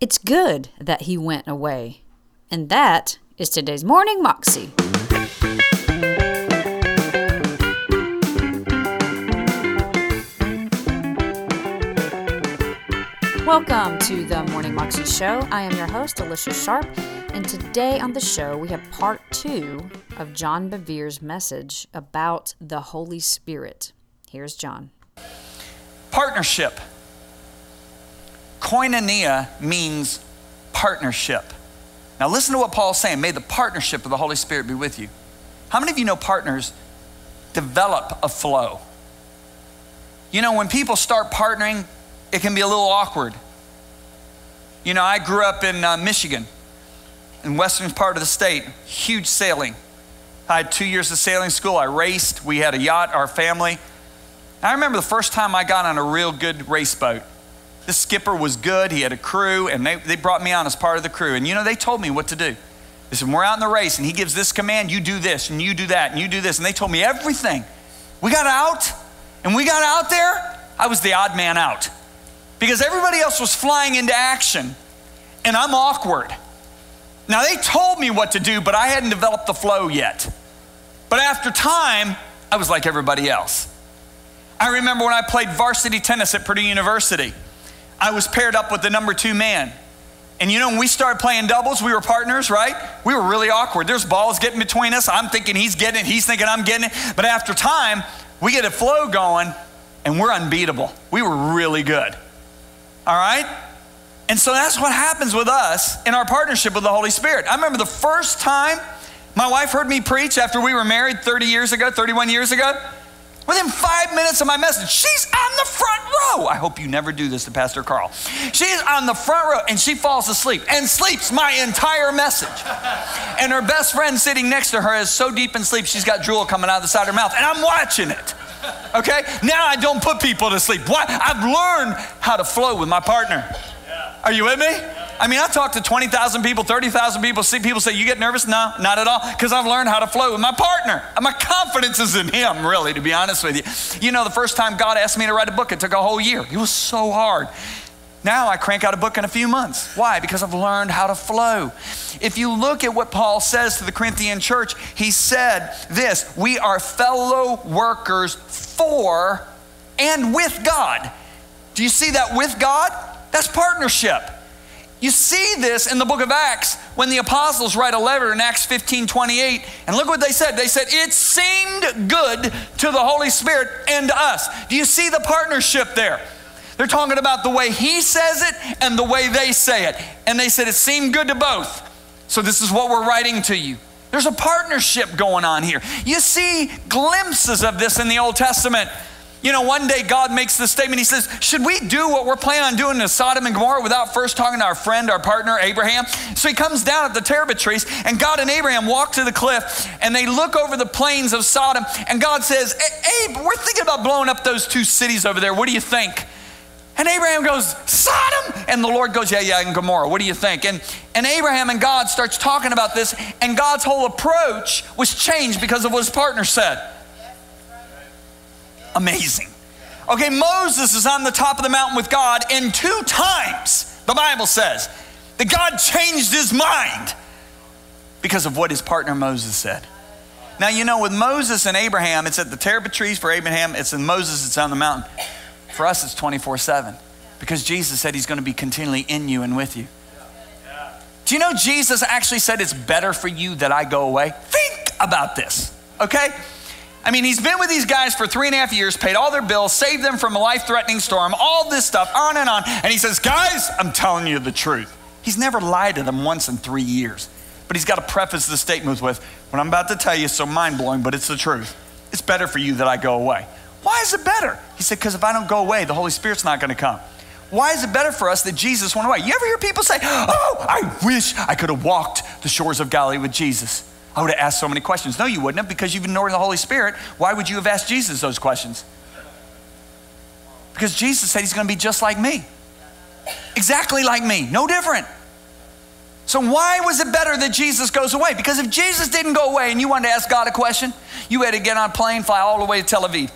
It's good that he went away. And that is today's Morning Moxie. Welcome to the Morning Moxie Show. I am your host, Alicia Sharp, and today on the show we have part two of John Bevere's message about the Holy Spirit. Here's John. Partnership. Koinonia means partnership. Now, listen to what Paul's saying. May the partnership of the Holy Spirit be with you. How many of you know partners develop a flow? You know, when people start partnering, it can be a little awkward. You know, I grew up in uh, Michigan, in western part of the state, huge sailing. I had two years of sailing school. I raced. We had a yacht, our family. I remember the first time I got on a real good race boat. The skipper was good. He had a crew, and they, they brought me on as part of the crew. And you know, they told me what to do. They said, We're out in the race, and he gives this command, you do this, and you do that, and you do this. And they told me everything. We got out, and we got out there. I was the odd man out because everybody else was flying into action and I'm awkward. Now, they told me what to do, but I hadn't developed the flow yet. But after time, I was like everybody else. I remember when I played varsity tennis at Purdue University, I was paired up with the number two man. And you know, when we started playing doubles, we were partners, right? We were really awkward. There's balls getting between us. I'm thinking he's getting it, he's thinking I'm getting it. But after time, we get a flow going and we're unbeatable. We were really good. All right? And so that's what happens with us in our partnership with the Holy Spirit. I remember the first time my wife heard me preach after we were married 30 years ago, 31 years ago. Within five minutes of my message, she's on the front row. I hope you never do this to Pastor Carl. She's on the front row and she falls asleep and sleeps my entire message. And her best friend sitting next to her is so deep in sleep, she's got drool coming out of the side of her mouth. And I'm watching it. Okay? Now I don't put people to sleep. Why? I've learned how to flow with my partner. Are you with me? I mean, I talk to 20,000 people, 30,000 people. See people say, You get nervous? No, not at all. Because I've learned how to flow with my partner. My confidence is in him, really, to be honest with you. You know, the first time God asked me to write a book, it took a whole year. It was so hard. Now I crank out a book in a few months. Why? Because I've learned how to flow. If you look at what Paul says to the Corinthian church, he said this We are fellow workers for and with God. Do you see that with God? That's partnership. You see this in the book of Acts when the apostles write a letter in Acts 15 28. And look what they said. They said, It seemed good to the Holy Spirit and to us. Do you see the partnership there? They're talking about the way he says it and the way they say it. And they said it seemed good to both. So this is what we're writing to you. There's a partnership going on here. You see glimpses of this in the Old Testament. You know, one day God makes the statement. He says, Should we do what we're planning on doing to Sodom and Gomorrah without first talking to our friend, our partner, Abraham? So he comes down at the terebinth trees, and God and Abraham walk to the cliff, and they look over the plains of Sodom, and God says, Abe, we're thinking about blowing up those two cities over there. What do you think? And Abraham goes, Sodom? And the Lord goes, Yeah, yeah, and Gomorrah. What do you think? And, and Abraham and God starts talking about this, and God's whole approach was changed because of what his partner said. Amazing. Okay, Moses is on the top of the mountain with God, and two times, the Bible says, that God changed his mind because of what his partner Moses said. Now, you know, with Moses and Abraham, it's at the terebinth trees for Abraham, it's in Moses, it's on the mountain. For us, it's 24 7 because Jesus said he's going to be continually in you and with you. Do you know Jesus actually said it's better for you that I go away? Think about this, okay? I mean, he's been with these guys for three and a half years, paid all their bills, saved them from a life threatening storm, all this stuff, on and on. And he says, Guys, I'm telling you the truth. He's never lied to them once in three years. But he's got to preface the statement with, What I'm about to tell you is so mind blowing, but it's the truth. It's better for you that I go away. Why is it better? He said, Because if I don't go away, the Holy Spirit's not going to come. Why is it better for us that Jesus went away? You ever hear people say, Oh, I wish I could have walked the shores of Galilee with Jesus? I would have asked so many questions. No, you wouldn't have because you've ignored the Holy Spirit. Why would you have asked Jesus those questions? Because Jesus said he's going to be just like me. Exactly like me, no different. So, why was it better that Jesus goes away? Because if Jesus didn't go away and you wanted to ask God a question, you had to get on a plane, fly all the way to Tel Aviv.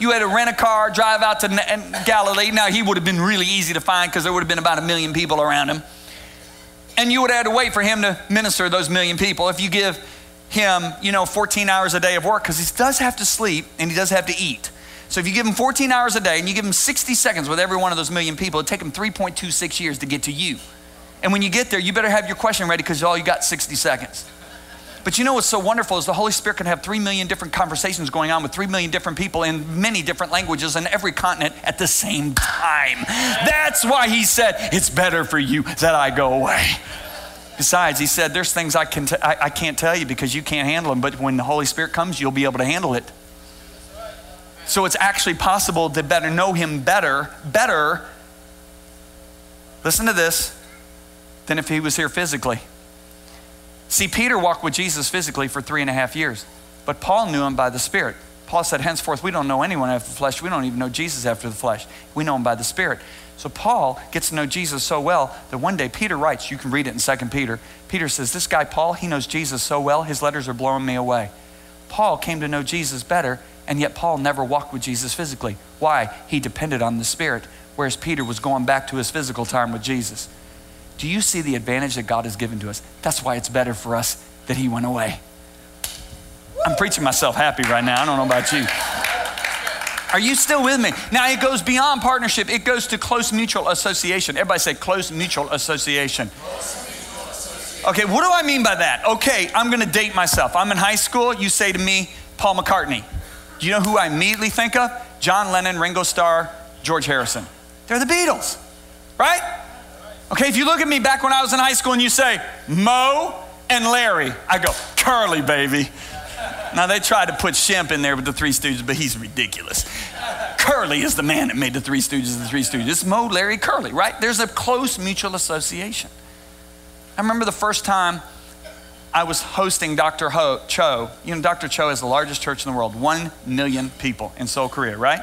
You had to rent a car, drive out to Galilee. Now, he would have been really easy to find because there would have been about a million people around him. And you would have to wait for him to minister those million people. If you give him, you know, 14 hours a day of work, because he does have to sleep and he does have to eat. So if you give him 14 hours a day and you give him 60 seconds with every one of those million people, it'd take him 3.26 years to get to you. And when you get there, you better have your question ready because all you got 60 seconds. But you know what's so wonderful is the Holy Spirit can have three million different conversations going on with three million different people in many different languages in every continent at the same time. That's why he said, It's better for you that I go away. Besides, he said, There's things I, can t- I, I can't tell you because you can't handle them, but when the Holy Spirit comes, you'll be able to handle it. So it's actually possible to better know him better, better, listen to this, than if he was here physically. See, Peter walked with Jesus physically for three and a half years, but Paul knew him by the Spirit. Paul said, Henceforth, we don't know anyone after the flesh. We don't even know Jesus after the flesh. We know him by the Spirit. So Paul gets to know Jesus so well that one day Peter writes, you can read it in 2 Peter. Peter says, This guy, Paul, he knows Jesus so well, his letters are blowing me away. Paul came to know Jesus better, and yet Paul never walked with Jesus physically. Why? He depended on the Spirit, whereas Peter was going back to his physical time with Jesus. Do you see the advantage that God has given to us? That's why it's better for us that He went away. I'm preaching myself happy right now. I don't know about you. Are you still with me? Now it goes beyond partnership, it goes to close mutual association. Everybody say close mutual association. Okay, what do I mean by that? Okay, I'm gonna date myself. I'm in high school, you say to me, Paul McCartney. Do you know who I immediately think of? John Lennon, Ringo Starr, George Harrison. They're the Beatles, right? Okay, if you look at me back when I was in high school and you say, Moe and Larry, I go, Curly, baby. Now, they tried to put Shemp in there with the Three Stooges, but he's ridiculous. Curly is the man that made the Three Stooges the Three Stooges. It's Moe, Larry, Curly, right? There's a close mutual association. I remember the first time I was hosting Dr. Ho, Cho. You know, Dr. Cho is the largest church in the world, one million people in Seoul, Korea, right?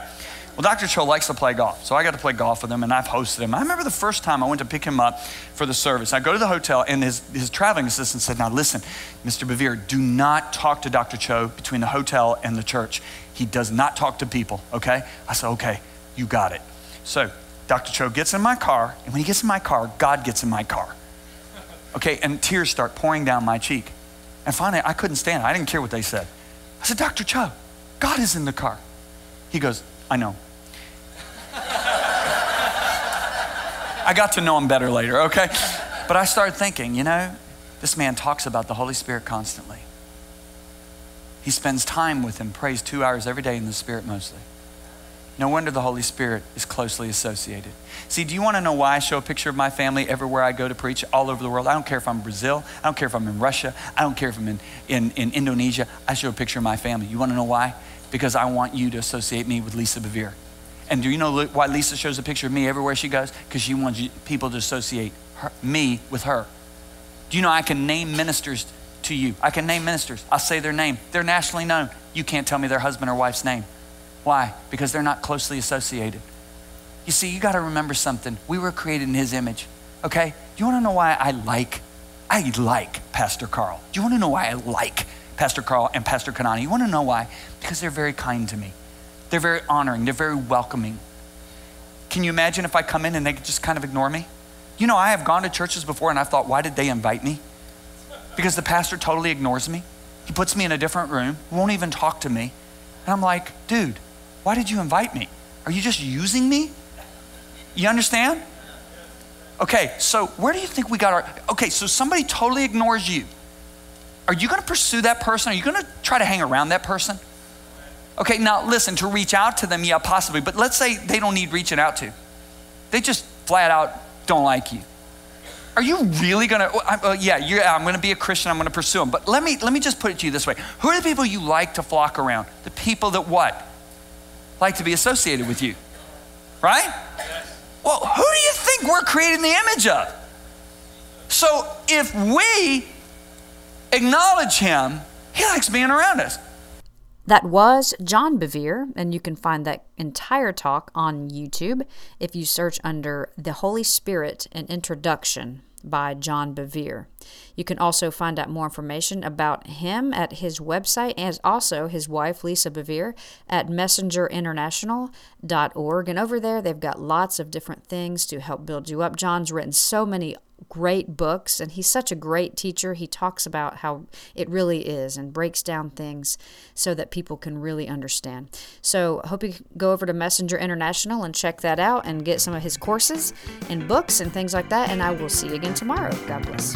Well, Dr. Cho likes to play golf, so I got to play golf with him, and I've hosted him. I remember the first time I went to pick him up for the service. I go to the hotel, and his, his traveling assistant said, Now listen, Mr. Bevere, do not talk to Dr. Cho between the hotel and the church. He does not talk to people, okay? I said, Okay, you got it. So Dr. Cho gets in my car, and when he gets in my car, God gets in my car. Okay, and tears start pouring down my cheek. And finally, I couldn't stand it. I didn't care what they said. I said, Dr. Cho, God is in the car. He goes, I know. I got to know him better later, okay? But I started thinking, you know, this man talks about the Holy Spirit constantly. He spends time with him, prays two hours every day in the Spirit mostly. No wonder the Holy Spirit is closely associated. See, do you want to know why I show a picture of my family everywhere I go to preach all over the world? I don't care if I'm in Brazil. I don't care if I'm in Russia. I don't care if I'm in, in, in Indonesia. I show a picture of my family. You want to know why? Because I want you to associate me with Lisa Bevere. And do you know why Lisa shows a picture of me everywhere she goes? Because she wants people to associate her, me with her. Do you know I can name ministers to you? I can name ministers. I'll say their name. They're nationally known. You can't tell me their husband or wife's name. Why? Because they're not closely associated. You see, you got to remember something. We were created in His image. Okay? Do you want to know why I like? I like Pastor Carl. Do you want to know why I like Pastor Carl and Pastor Kanani? You want to know why? Because they're very kind to me. They're very honoring, they're very welcoming. Can you imagine if I come in and they just kind of ignore me? You know, I have gone to churches before and I thought, why did they invite me? Because the pastor totally ignores me. He puts me in a different room, won't even talk to me. And I'm like, dude, why did you invite me? Are you just using me? You understand? Okay, so where do you think we got our. Okay, so somebody totally ignores you. Are you gonna pursue that person? Are you gonna try to hang around that person? Okay, now listen, to reach out to them, yeah, possibly, but let's say they don't need reaching out to. They just flat out don't like you. Are you really gonna, uh, yeah, yeah, I'm gonna be a Christian, I'm gonna pursue them. But let me, let me just put it to you this way Who are the people you like to flock around? The people that what? Like to be associated with you, right? Well, who do you think we're creating the image of? So if we acknowledge him, he likes being around us. That was John Bevere, and you can find that entire talk on YouTube if you search under The Holy Spirit and Introduction by John Bevere. You can also find out more information about him at his website and also his wife, Lisa Bevere, at messengerinternational.org. And over there, they've got lots of different things to help build you up. John's written so many great books and he's such a great teacher. He talks about how it really is and breaks down things so that people can really understand. So I hope you go over to messenger international and check that out and get some of his courses and books and things like that and i will see you again tomorrow. God bless